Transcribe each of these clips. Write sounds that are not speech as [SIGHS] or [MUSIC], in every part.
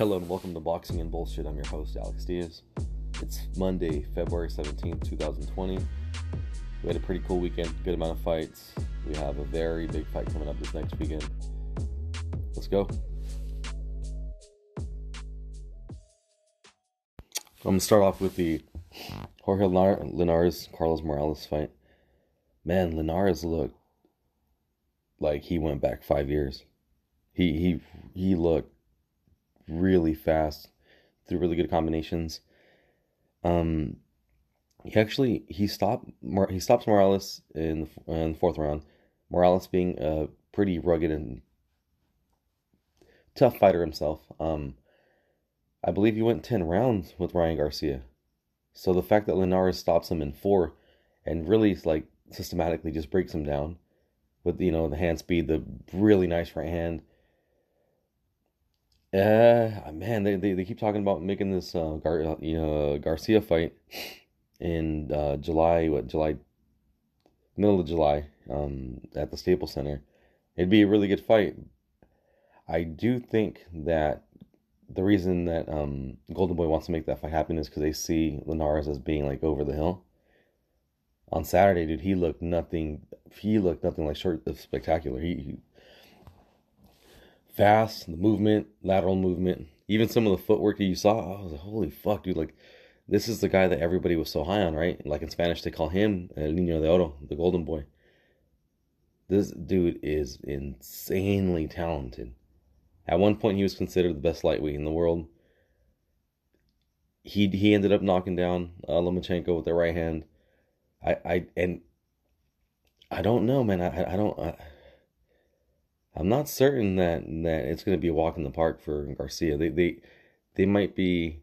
Hello and welcome to Boxing and Bullshit. I'm your host, Alex Diaz. It's Monday, February 17th, 2020. We had a pretty cool weekend, good amount of fights. We have a very big fight coming up this next weekend. Let's go. I'm going to start off with the Jorge Linares Carlos Morales fight. Man, Linares looked like he went back five years. He he he looked really fast, through really good combinations. Um, he actually he stopped he stops Morales in the, in the fourth round. Morales being a pretty rugged and tough fighter himself. Um, I believe he went ten rounds with Ryan Garcia. So the fact that Linares stops him in four, and really like systematically just breaks him down with you know the hand speed, the really nice right hand, uh, man, they, they, they keep talking about making this uh, Gar, uh, you know Garcia fight in uh, July, what July, middle of July, um, at the Staples Center. It'd be a really good fight. I do think that the reason that um, Golden Boy wants to make that fight happen is because they see Linares as being like over the hill. On Saturday, dude, he looked nothing. He looked nothing like short of spectacular. He fast, the movement, lateral movement, even some of the footwork that you saw, I was like, holy fuck, dude, like this is the guy that everybody was so high on, right? Like in Spanish, they call him El Niño de Oro, the golden boy. This dude is insanely talented. At one point, he was considered the best lightweight in the world. He he ended up knocking down uh, Lomachenko with the right hand. I I and I don't know, man. I I don't. I, I'm not certain that that it's going to be a walk in the park for Garcia. They they they might be,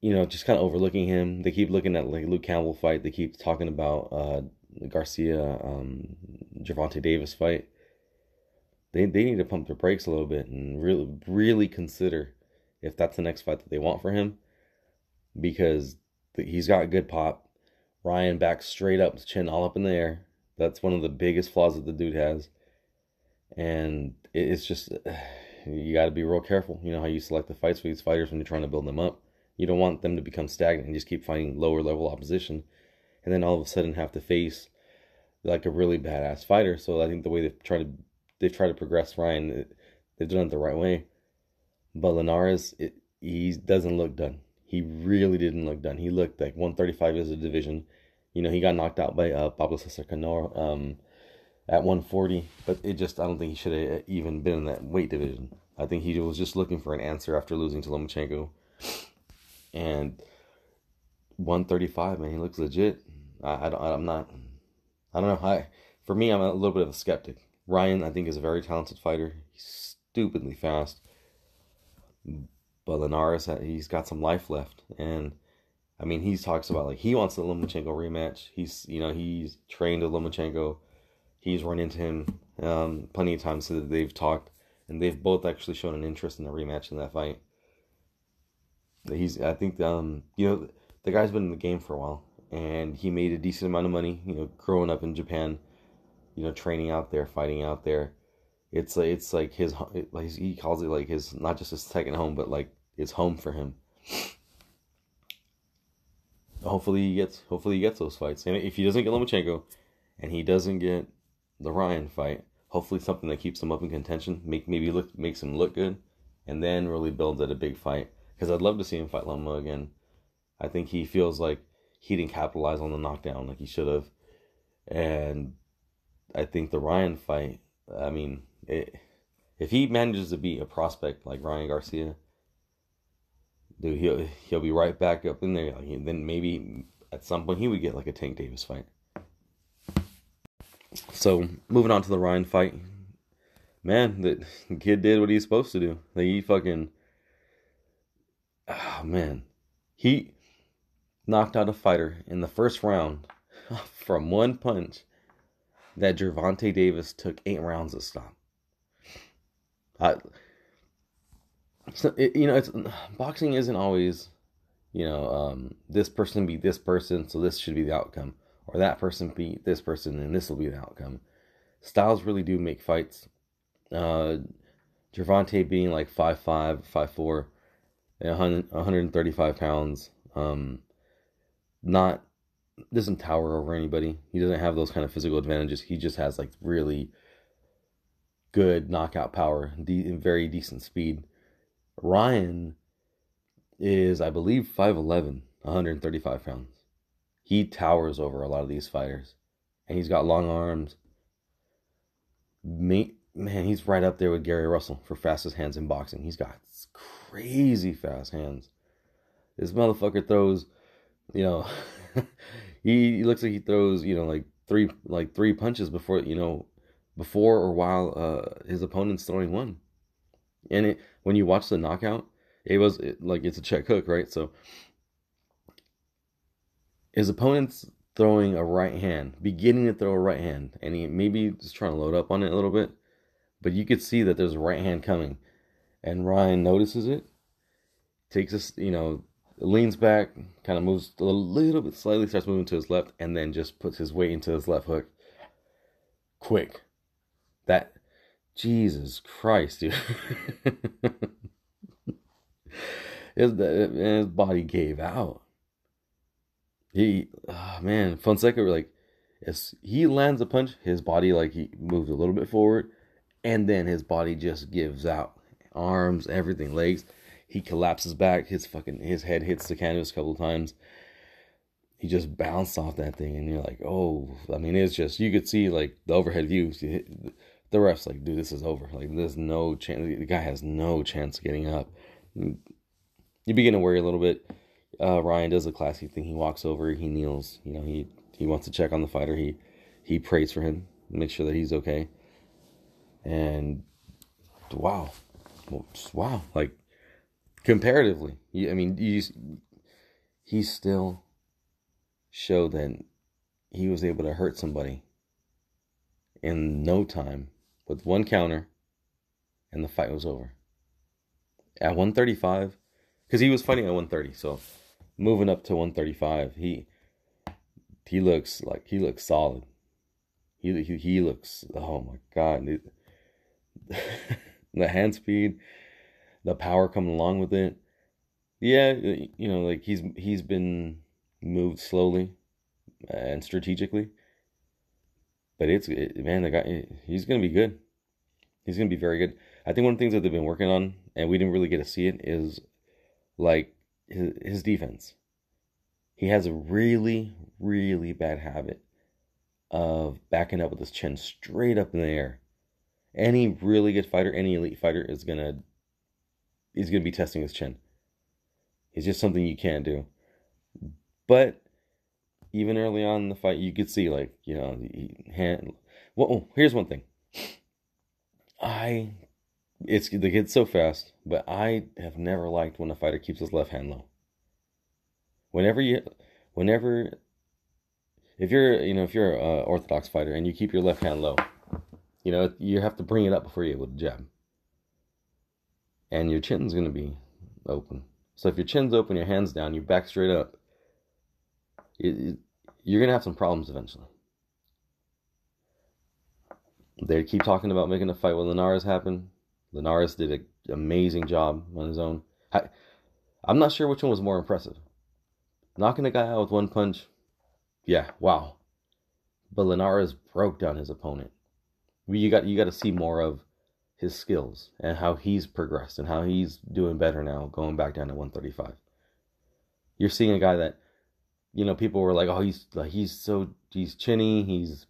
you know, just kind of overlooking him. They keep looking at like Luke Campbell fight. They keep talking about uh, Garcia um, Gervonta Davis fight. They they need to pump their brakes a little bit and really really consider if that's the next fight that they want for him, because he's got good pop. Ryan back straight up, chin all up in the air. That's one of the biggest flaws that the dude has and it's just [SIGHS] you got to be real careful. You know how you select the fights for these fighters when you're trying to build them up. You don't want them to become stagnant and just keep fighting lower level opposition, and then all of a sudden have to face like a really badass fighter. So I think the way they've tried to they've tried to progress Ryan, they've done it the right way. But Linares, it, he doesn't look done. He really didn't look done. He looked like 135 is a division. You know, he got knocked out by uh, Pablo Cesar Cano. Um, at 140, but it just I don't think he should have even been in that weight division. I think he was just looking for an answer after losing to Lomachenko. And 135, man, he looks legit. I, I don't, I'm not, I don't know. I, for me, I'm a little bit of a skeptic. Ryan, I think, is a very talented fighter. He's stupidly fast. But Linares, uh, he's got some life left. And, I mean, he talks about, like, he wants the Lomachenko rematch. He's, you know, he's trained with Lomachenko he's run into him um, plenty of times so that they've talked, and they've both actually shown an interest in a rematch in that fight. He's, I think, um, you know, the guy's been in the game for a while, and he made a decent amount of money. You know, growing up in Japan, you know, training out there, fighting out there. It's like it's like his, like he calls it like his not just his second home, but like his home for him. Hopefully he gets, hopefully he gets those fights, and if he doesn't get Lomachenko, and he doesn't get the Ryan fight. Hopefully, something that keeps him up in contention, make maybe look makes him look good, and then really builds at a big fight. Because I'd love to see him fight Loma again. I think he feels like he didn't capitalize on the knockdown like he should have, and I think the Ryan fight. I mean, it, if he manages to beat a prospect like Ryan Garcia, dude, he'll he'll be right back up in there. Like, then maybe at some point he would get like a Tank Davis fight. So moving on to the Ryan fight, man, the kid did what he's supposed to do. Like he fucking, oh man, he knocked out a fighter in the first round [LAUGHS] from one punch that Gervonta Davis took eight rounds to stop. I, so it, you know, it's boxing isn't always, you know, um, this person beat this person, so this should be the outcome or that person beat this person and this will be the outcome. Styles really do make fights. Uh, Gervonta being like 5'5", 5'4", 135 pounds. Um, not doesn't tower over anybody. He doesn't have those kind of physical advantages. He just has like really good knockout power, de- very decent speed. Ryan is, I believe, 5'11", 135 pounds. He towers over a lot of these fighters, and he's got long arms. Man, he's right up there with Gary Russell for fastest hands in boxing. He's got crazy fast hands. This motherfucker throws, you know, [LAUGHS] he, he looks like he throws, you know, like three like three punches before, you know, before or while uh, his opponent's throwing one. And it, when you watch the knockout, it was it, like it's a check hook, right? So his opponent's throwing a right hand, beginning to throw a right hand, and he maybe just trying to load up on it a little bit, but you could see that there's a right hand coming, and Ryan notices it, takes us, you know, leans back, kind of moves a little bit slightly, starts moving to his left, and then just puts his weight into his left hook. Quick. That, Jesus Christ, dude. [LAUGHS] his, his body gave out. He, oh man, Fonseca, like, as he lands a punch, his body, like, he moves a little bit forward, and then his body just gives out. Arms, everything, legs he collapses back. His fucking his head hits the canvas a couple times. He just bounced off that thing, and you're like, oh, I mean, it's just you could see like the overhead views. The refs like, dude, this is over. Like, there's no chance. The guy has no chance of getting up. You begin to worry a little bit. Uh, Ryan does a classy thing. He walks over. He kneels. You know, he he wants to check on the fighter. He he prays for him, make sure that he's okay. And wow, wow, like comparatively. I mean, you, he still showed that he was able to hurt somebody in no time with one counter, and the fight was over. At 135, because he was fighting at 130, so moving up to 135, he he looks like he looks solid. He he, he looks oh my god, [LAUGHS] the hand speed the power coming along with it. Yeah, you know, like he's he's been moved slowly and strategically, but it's it, man, the guy he's gonna be good. He's gonna be very good. I think one of the things that they've been working on, and we didn't really get to see it, is like his, his defense. He has a really, really bad habit of backing up with his chin straight up in the air. Any really good fighter, any elite fighter is gonna going to be testing his chin. It's just something you can't do. But even early on in the fight, you could see like you know hand. Well, oh, here's one thing. I, it's the kid's so fast, but I have never liked when a fighter keeps his left hand low. Whenever you, whenever, if you're you know if you're an orthodox fighter and you keep your left hand low, you know you have to bring it up before you're able to jab and your chin's to be open. So if your chin's open, your hand's down, you back straight up, you're going to have some problems eventually. They keep talking about making a fight with Linares happen. Linares did an amazing job on his own. I, I'm not sure which one was more impressive. Knocking a guy out with one punch, yeah, wow. But Linares broke down his opponent. You got you got to see more of his skills and how he's progressed and how he's doing better now, going back down to 135. You're seeing a guy that, you know, people were like, oh, he's like he's so he's chinny, he's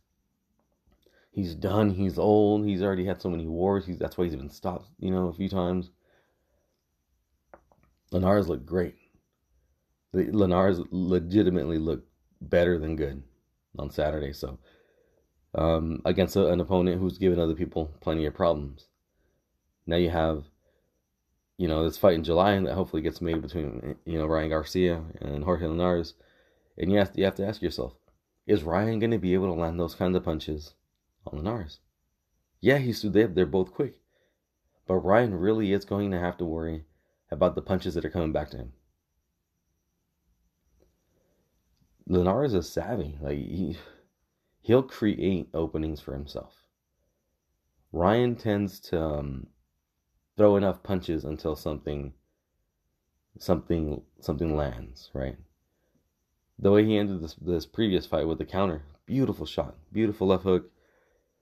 he's done, he's old, he's already had so many wars, he's that's why he's been stopped, you know, a few times. Linares looked great. Linares legitimately looked better than good on Saturday. So, um, against a, an opponent who's given other people plenty of problems. Now you have, you know, this fight in July and that hopefully gets made between you know Ryan Garcia and Jorge Linares, and you have to, you have to ask yourself, is Ryan going to be able to land those kinds of punches on Linares? Yeah, he's they they're both quick, but Ryan really is going to have to worry about the punches that are coming back to him. Linares is savvy. Like he he'll create openings for himself. Ryan tends to um, throw enough punches until something something something lands, right? The way he ended this this previous fight with the counter, beautiful shot, beautiful left hook.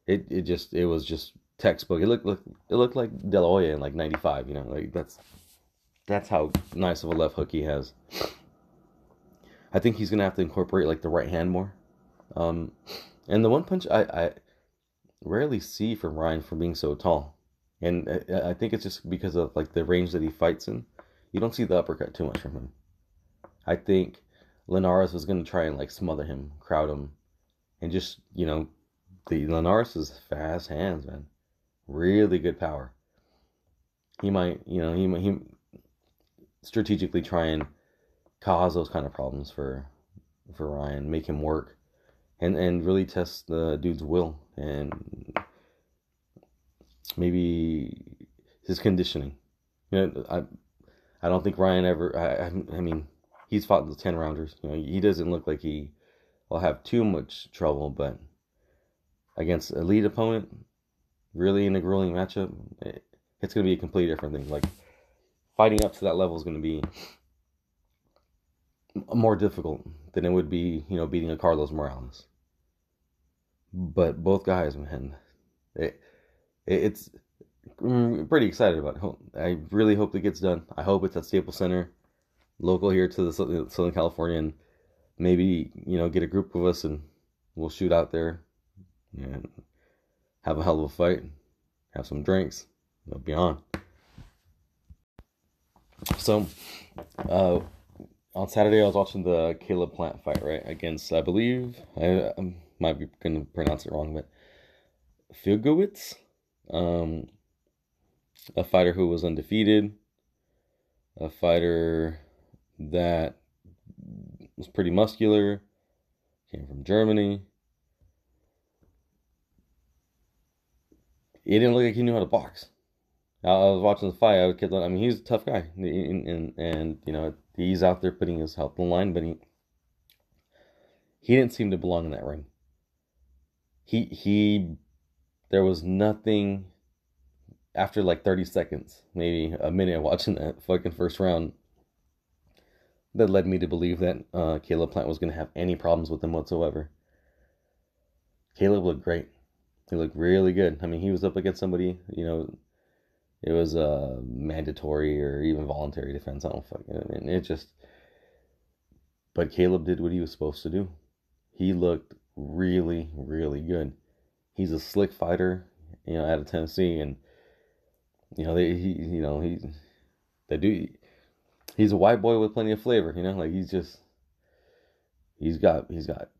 It it just it was just textbook. It looked, looked it looked like De in like '95. You know, like that's that's how nice of a left hook he has. I think he's gonna have to incorporate like the right hand more. Um, and the one punch I, I rarely see from Ryan for being so tall, and I, I think it's just because of like the range that he fights in. You don't see the uppercut too much from him. I think Linares was gonna try and like smother him, crowd him, and just you know, the Linares is fast hands, man, really good power. He might, you know, he he strategically try and cause those kind of problems for for Ryan, make him work, and and really test the dude's will and maybe his conditioning. You know, I I don't think Ryan ever. I I, I mean, he's fought the ten rounders. You know, he doesn't look like he will have too much trouble, but against a lead opponent, really in a grueling matchup, it, it's going to be a completely different thing. Like fighting up to that level is going to be more difficult than it would be, you know, beating a Carlos Morales. But both guys, man, it, it it's I'm pretty excited about it. I really hope it gets done. I hope it's at Staples Center, local here to the Southern California, and maybe you know get a group of us and we'll shoot out there and have a hell of a fight, have some drinks, you be on. So, uh, on Saturday, I was watching the Caleb Plant fight, right? Against, I believe, I, I might be going to pronounce it wrong, but Fielgowitz, um, a fighter who was undefeated, a fighter that was pretty muscular, came from Germany. He didn't look like he knew how to box. I was watching the fight. I was, I mean, he's a tough guy, and, and, and you know he's out there putting his health on the line, but he he didn't seem to belong in that ring. He he, there was nothing after like thirty seconds, maybe a minute watching that fucking first round. That led me to believe that uh, Caleb Plant was going to have any problems with him whatsoever. Caleb looked great. He looked really good. I mean, he was up against somebody, you know, it was a mandatory or even voluntary defense. I don't fucking. I mean, it just. But Caleb did what he was supposed to do. He looked really, really good. He's a slick fighter, you know, out of Tennessee, and you know they, he, you know, he, they do. He's a white boy with plenty of flavor, you know, like he's just. He's got he's got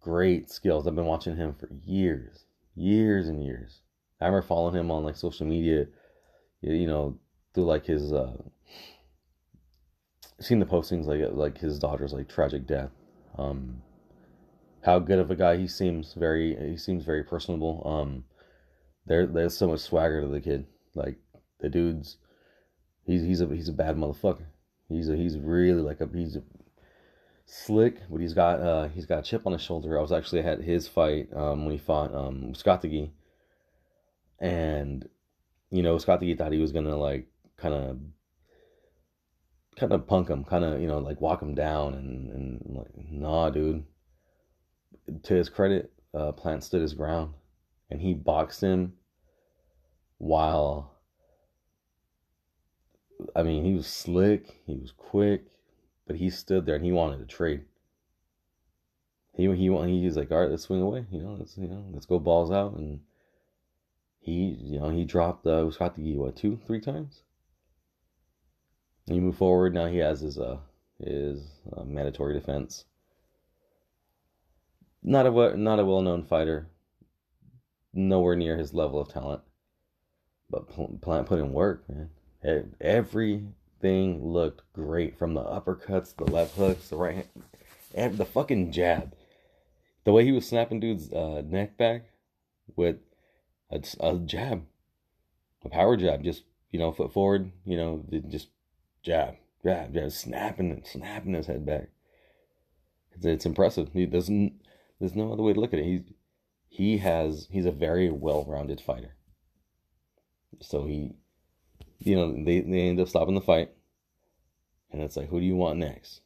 great skills. I've been watching him for years, years and years. I remember following him on like social media you know, through like his uh seen the postings like like his daughter's like tragic death. Um how good of a guy he seems very he seems very personable. Um there there's so much swagger to the kid. Like the dude's he's he's a he's a bad motherfucker. He's a he's really like a he's a slick, but he's got uh he's got a chip on his shoulder. I was actually at his fight um when he fought um DeGee. And you know, DeGee thought he was gonna like kind of kind of punk him, kind of you know like walk him down, and and like nah, dude. To his credit, uh, Plant stood his ground, and he boxed him while. I mean, he was slick, he was quick, but he stood there and he wanted to trade. He he he was like, all right, let's swing away, you know, let's you know, let's go balls out and he you know he dropped uh Uzcategui what two three times. He moved forward. Now he has his uh his uh, mandatory defense. Not a not a well known fighter. Nowhere near his level of talent. But Plant put in work, man. Everything looked great from the uppercuts, the left hooks, the right hand, and the fucking jab. The way he was snapping dude's uh, neck back with a, a jab, a power jab, just you know, foot forward, you know, just jab, jab, jab, snapping and snapping his head back. It's, it's impressive. He doesn't. There's no other way to look at it. He he has he's a very well-rounded fighter. So he you know, they, they end up stopping the fight. And it's like, who do you want next?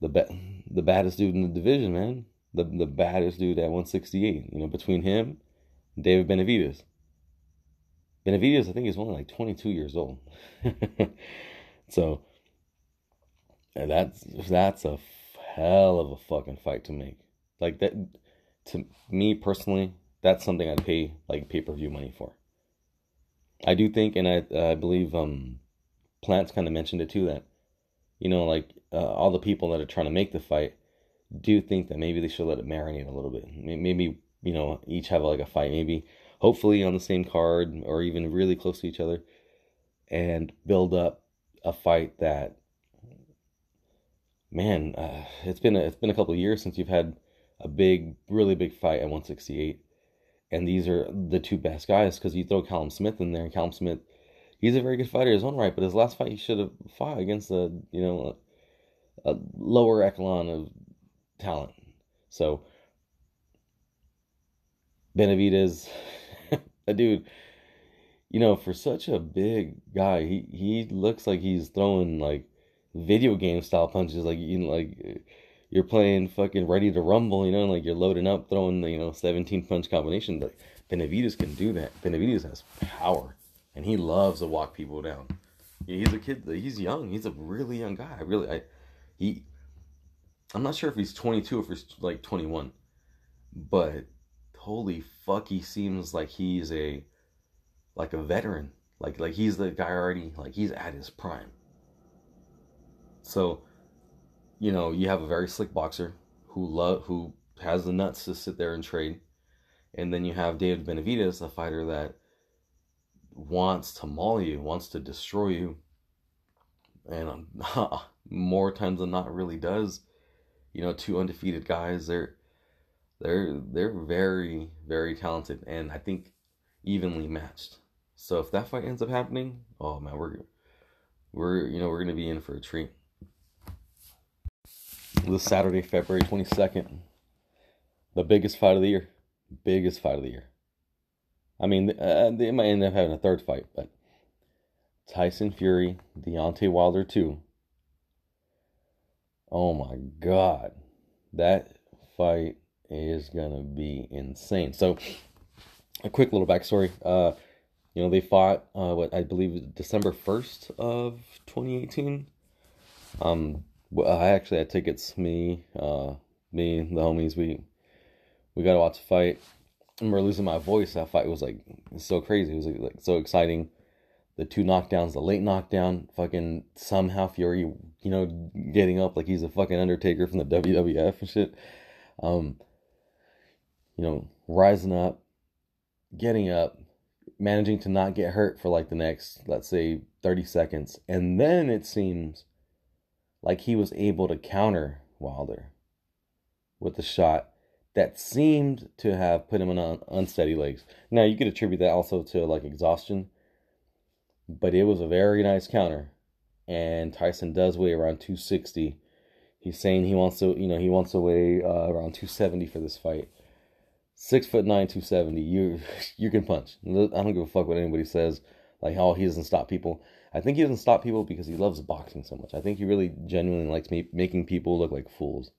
The be- the baddest dude in the division, man. The the baddest dude at 168. You know, between him, David Benavidez. Benavidez, I think, is only like 22 years old. [LAUGHS] so that's that's a hell of a fucking fight to make. Like that, to me personally, that's something I'd pay like pay per view money for. I do think, and I I believe um, Plants kind of mentioned it too that, you know, like uh, all the people that are trying to make the fight do think that maybe they should let it marinate a little bit. Maybe you know each have like a fight, maybe hopefully on the same card or even really close to each other, and build up a fight that. Man, uh, it's been a, it's been a couple years since you've had a big, really big fight at 168 and these are the two best guys because you throw Callum Smith in there, and Callum Smith, he's a very good fighter in his own right, but his last fight he should have fought against a you know a, a lower echelon of talent. So Benavidez, [LAUGHS] a dude, you know, for such a big guy, he he looks like he's throwing like video game style punches, like you know, like you're playing fucking ready to rumble, you know, like you're loading up, throwing the, you know, 17 punch combination. But Benavidez can do that. Benavidez has power, and he loves to walk people down. He's a kid. He's young. He's a really young guy. I really, I, he, I'm not sure if he's 22 or if he's like 21, but holy fuck, he seems like he's a, like a veteran. Like, like he's the guy already. Like he's at his prime. So you know, you have a very slick boxer who love who has the nuts to sit there and trade, and then you have David Benavidez, a fighter that wants to maul you, wants to destroy you, and [LAUGHS] more times than not, really does. You know, two undefeated guys. They're they're they're very very talented, and I think evenly matched. So if that fight ends up happening, oh man, we're we're you know we're gonna be in for a treat this Saturday, February 22nd. The biggest fight of the year. Biggest fight of the year. I mean, uh, they might end up having a third fight, but Tyson Fury, Deontay Wilder 2. Oh my God. That fight is going to be insane. So, a quick little backstory. Uh, you know, they fought, uh, what I believe, December 1st of 2018. Um, well, I actually had tickets. Me, uh, me, the homies, we we got to watch the fight. I remember losing my voice. That fight was like so crazy. It was like, like so exciting. The two knockdowns, the late knockdown, fucking somehow Fury, you know, getting up like he's a fucking Undertaker from the WWF and shit. Um, you know, rising up, getting up, managing to not get hurt for like the next, let's say, 30 seconds. And then it seems like he was able to counter Wilder with a shot that seemed to have put him on unsteady legs. Now you could attribute that also to like exhaustion, but it was a very nice counter. And Tyson does weigh around 260. He's saying he wants to, you know, he wants to weigh uh, around 270 for this fight. Six foot nine, 270. You [LAUGHS] you can punch. I don't give a fuck what anybody says. Like how he doesn't stop people. I think he doesn't stop people because he loves boxing so much. I think he really genuinely likes me making people look like fools.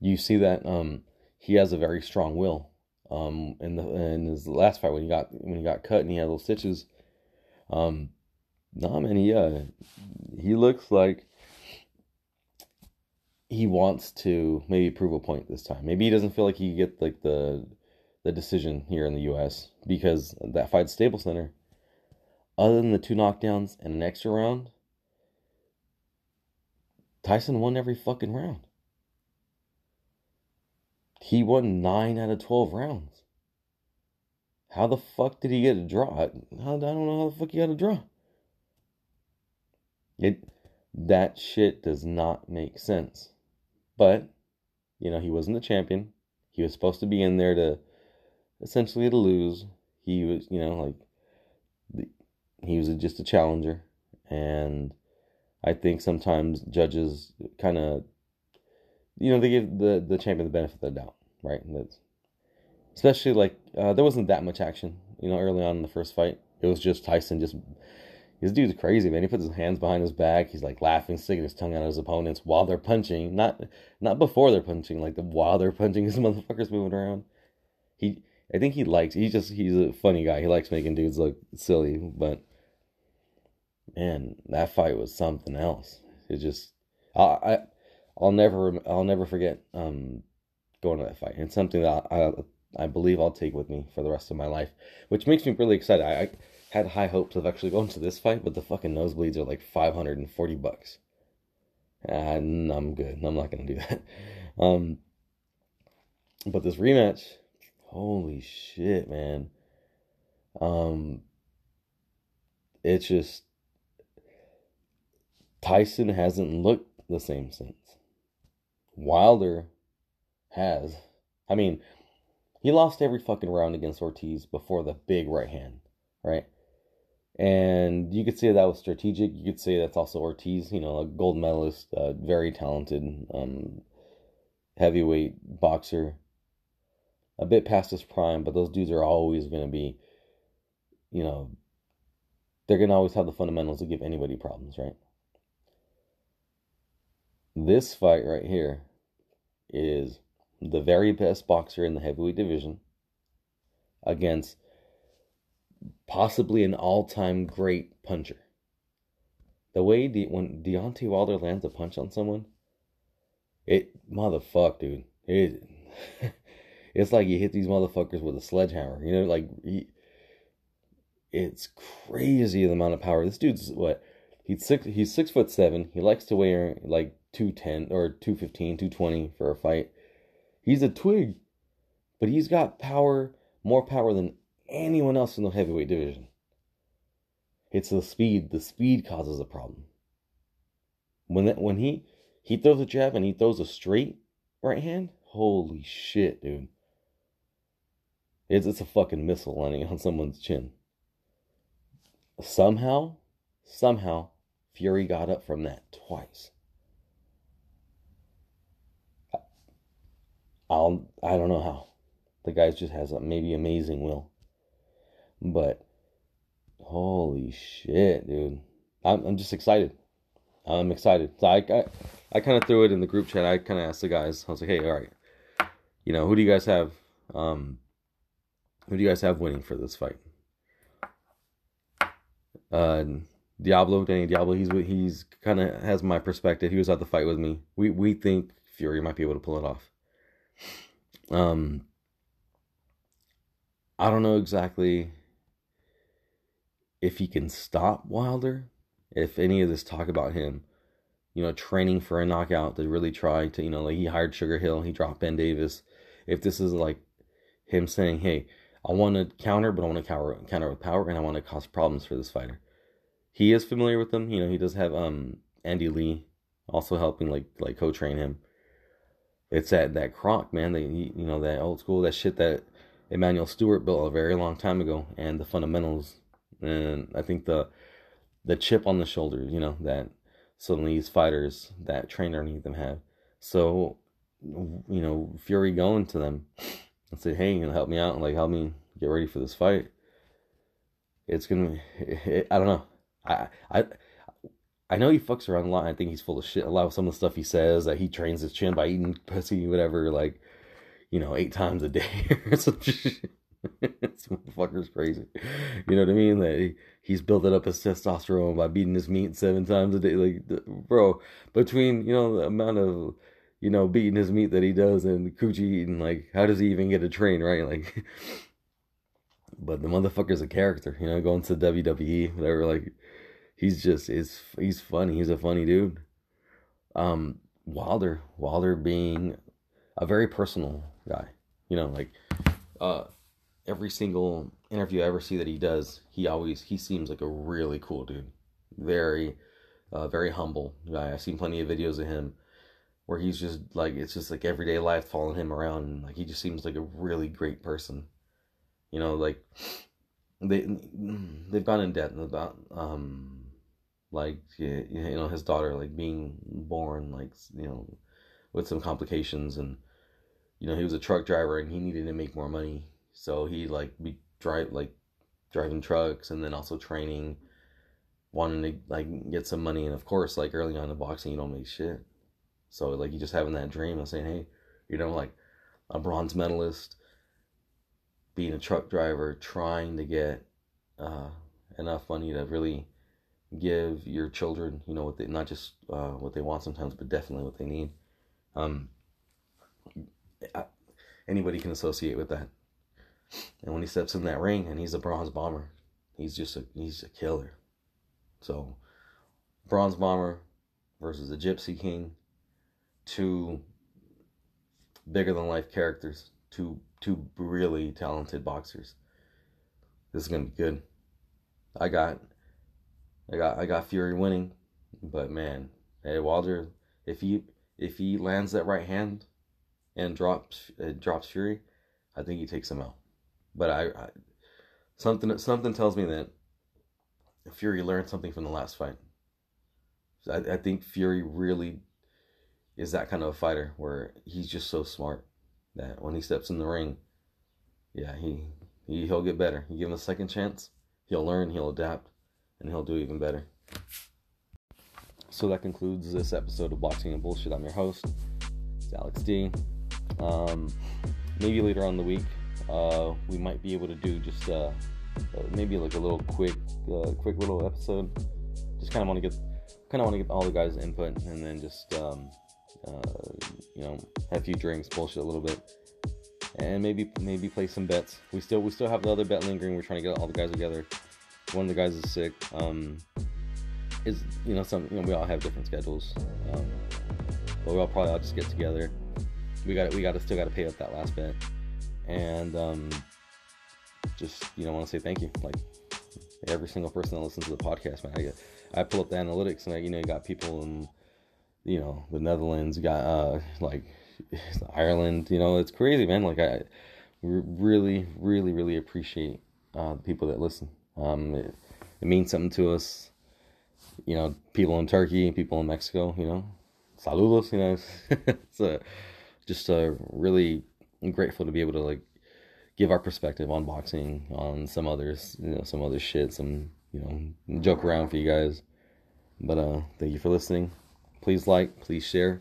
You see that um, he has a very strong will. Um, in the in his last fight when he got when he got cut and he had little stitches, um, nah man, he uh, he looks like he wants to maybe prove a point this time. Maybe he doesn't feel like he get like the the decision here in the U.S. because that fight Staples Center other than the two knockdowns and an extra round, Tyson won every fucking round. He won 9 out of 12 rounds. How the fuck did he get a draw? I, don't know how the fuck he got a draw. It that shit does not make sense. But, you know, he wasn't the champion. He was supposed to be in there to essentially to lose. He was, you know, like he was just a challenger, and I think sometimes judges kind of, you know, they give the the champion the benefit of the doubt, right? That's especially like uh, there wasn't that much action, you know, early on in the first fight. it was just Tyson just this dude's crazy, man. He puts his hands behind his back. He's like laughing, sticking his tongue out at his opponents while they're punching. Not not before they're punching, like the while they're punching, his [LAUGHS] motherfuckers moving around. He, I think he likes. He's just he's a funny guy. He likes making dudes look silly. But man, that fight was something else. It just, I, I I'll never I'll never forget um going to that fight. It's something that I I believe I'll take with me for the rest of my life, which makes me really excited. I, I had high hopes of actually going to this fight, but the fucking nosebleeds are like 540 bucks. And I'm good. I'm not going to do that. [LAUGHS] Um, but this rematch, holy shit, man. Um, it's just Tyson hasn't looked the same since. Wilder has. I mean, he lost every fucking round against Ortiz before the big right hand, right? And you could say that was strategic. You could say that's also Ortiz, you know, a gold medalist, uh, very talented um, heavyweight boxer. A bit past his prime, but those dudes are always going to be, you know, they're going to always have the fundamentals to give anybody problems, right? This fight right here is the very best boxer in the heavyweight division against possibly an all-time great puncher. The way De- when Deontay Wilder lands a punch on someone, it motherfuck, dude. It [LAUGHS] it's like you hit these motherfuckers with a sledgehammer. You know, like he, it's crazy the amount of power. This dude's what he's six he's six foot seven. He likes to wear like two ten or 215, 220 for a fight. He's a twig, but he's got power, more power than anyone else in the heavyweight division. It's the speed. The speed causes a problem. When that, when he he throws a jab and he throws a straight right hand, holy shit, dude. It's it's a fucking missile landing on someone's chin. Somehow, somehow, Fury got up from that twice. I'll I don't know how. The guy just has a maybe amazing will. But holy shit, dude. I'm, I'm just excited. I'm excited. So I, I, I kind of threw it in the group chat. I kind of asked the guys. I was like, hey, all right, you know, who do you guys have? Um, who do you guys have winning for this fight? Uh, Diablo, Danny Diablo. He's he's kind of has my perspective. He was at the fight with me. We we think Fury might be able to pull it off. Um, I don't know exactly if he can stop Wilder, if any of this talk about him, you know, training for a knockout to really try to, you know, like he hired Sugar Hill, he dropped Ben Davison. If this is like him saying, hey, I want to counter, but I want to counter, counter with power and I want to cause problems for this fighter. He is familiar with them. You know, he does have um Andy Lee also helping like like co-train him. It's that that Kronk man, that you know that old school that shit that Emanuel Steward built a very long time ago, and the fundamentals and I think the the chip on the shoulder, you know, that some of these fighters that train underneath them have. So, you know, Fury going to them and say, "Hey, you know, help me out, and like help me get ready for this fight." It's gonna, it, I don't know, I I. I know he fucks around a lot. I think he's full of shit. A lot of some of the stuff he says that he trains his chin by eating pussy, whatever, like, you know, eight times a day [LAUGHS] or some shit. this motherfucker's crazy. You know what I mean? That he, he's building up his testosterone by beating his meat seven times a day. Like, bro, between you know the amount of you know beating his meat that he does and coochie eating, like, how does he even get a train? Right? Like, [LAUGHS] but the motherfucker's a character. You know, going to WWE, whatever. Like, he's just is he's funny. He's a funny dude. Um, Wilder, Wilder being a very personal guy. You know, like, uh every single interview I ever see that he does, he always he seems like a really cool dude. Very uh, very humble guy. I've seen plenty of videos of him where he's just like it's just like everyday life following him around and like he just seems like a really great person. You know, like they they've gone in depth about um like you know his daughter like being born like you know with some complications and you know he was a truck driver and he needed to make more money so he like be drive like driving trucks and then also training, wanting to like get some money. And of course, like early on in boxing, you don't make shit. So like you just having that dream of saying, hey, you know, like a bronze medalist, being a truck driver, trying to get uh, enough money to really give your children, you know, what they not just uh, what they want sometimes, but definitely what they need. Um, anybody can associate with that. And when he steps in that ring, and he's a bronze bomber, he's just a he's a killer. So, bronze bomber versus the Gypsy King, two bigger than life characters, two two really talented boxers. This is gonna be good. I got I got I got Fury winning, but man, hey Wilder, if he if he lands that right hand and drops uh, drops Fury, I think he takes him out. But I, I something something tells me that Fury learned something from the last fight. I, I think Fury really is that kind of a fighter where he's just so smart that when he steps in the ring, yeah, he, he he'll get better. You give him a second chance, he'll learn, he'll adapt, and he'll do even better. So that concludes this episode of Boxing and Bullshit. I'm your host, it's Alex D. Um, maybe later on the week, uh, we might be able to do just uh, uh maybe like a little quick, uh, quick little episode. Just kind of want to get, kind of want to get all the guys' input, and then just um, uh, you know have a few drinks, bullshit a little bit, and maybe maybe play some bets. We still we still have the other bet lingering. We're trying to get all the guys together. One of the guys is sick. Um, is you know some you know we all have different schedules, um, but we all probably all just get together. We got we got to still got to pay up that last bet, and um, just you know want to say thank you like every single person that listens to the podcast man. I get I pull up the analytics and I, you know you got people in you know the Netherlands, you got uh like [LAUGHS] Ireland. You know it's crazy, man. Like I really, really, really appreciate uh, the people that listen. Um, it, it means something to us. You know, people in Turkey, people in Mexico. You know, saludos. You know, [LAUGHS] it's a, just uh, really grateful to be able to like give our perspective on boxing, on some others, you know, some other shit, some you know, joke around for you guys. But uh, thank you for listening. Please like, please share.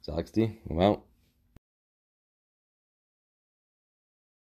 It's Alex D. I'm out.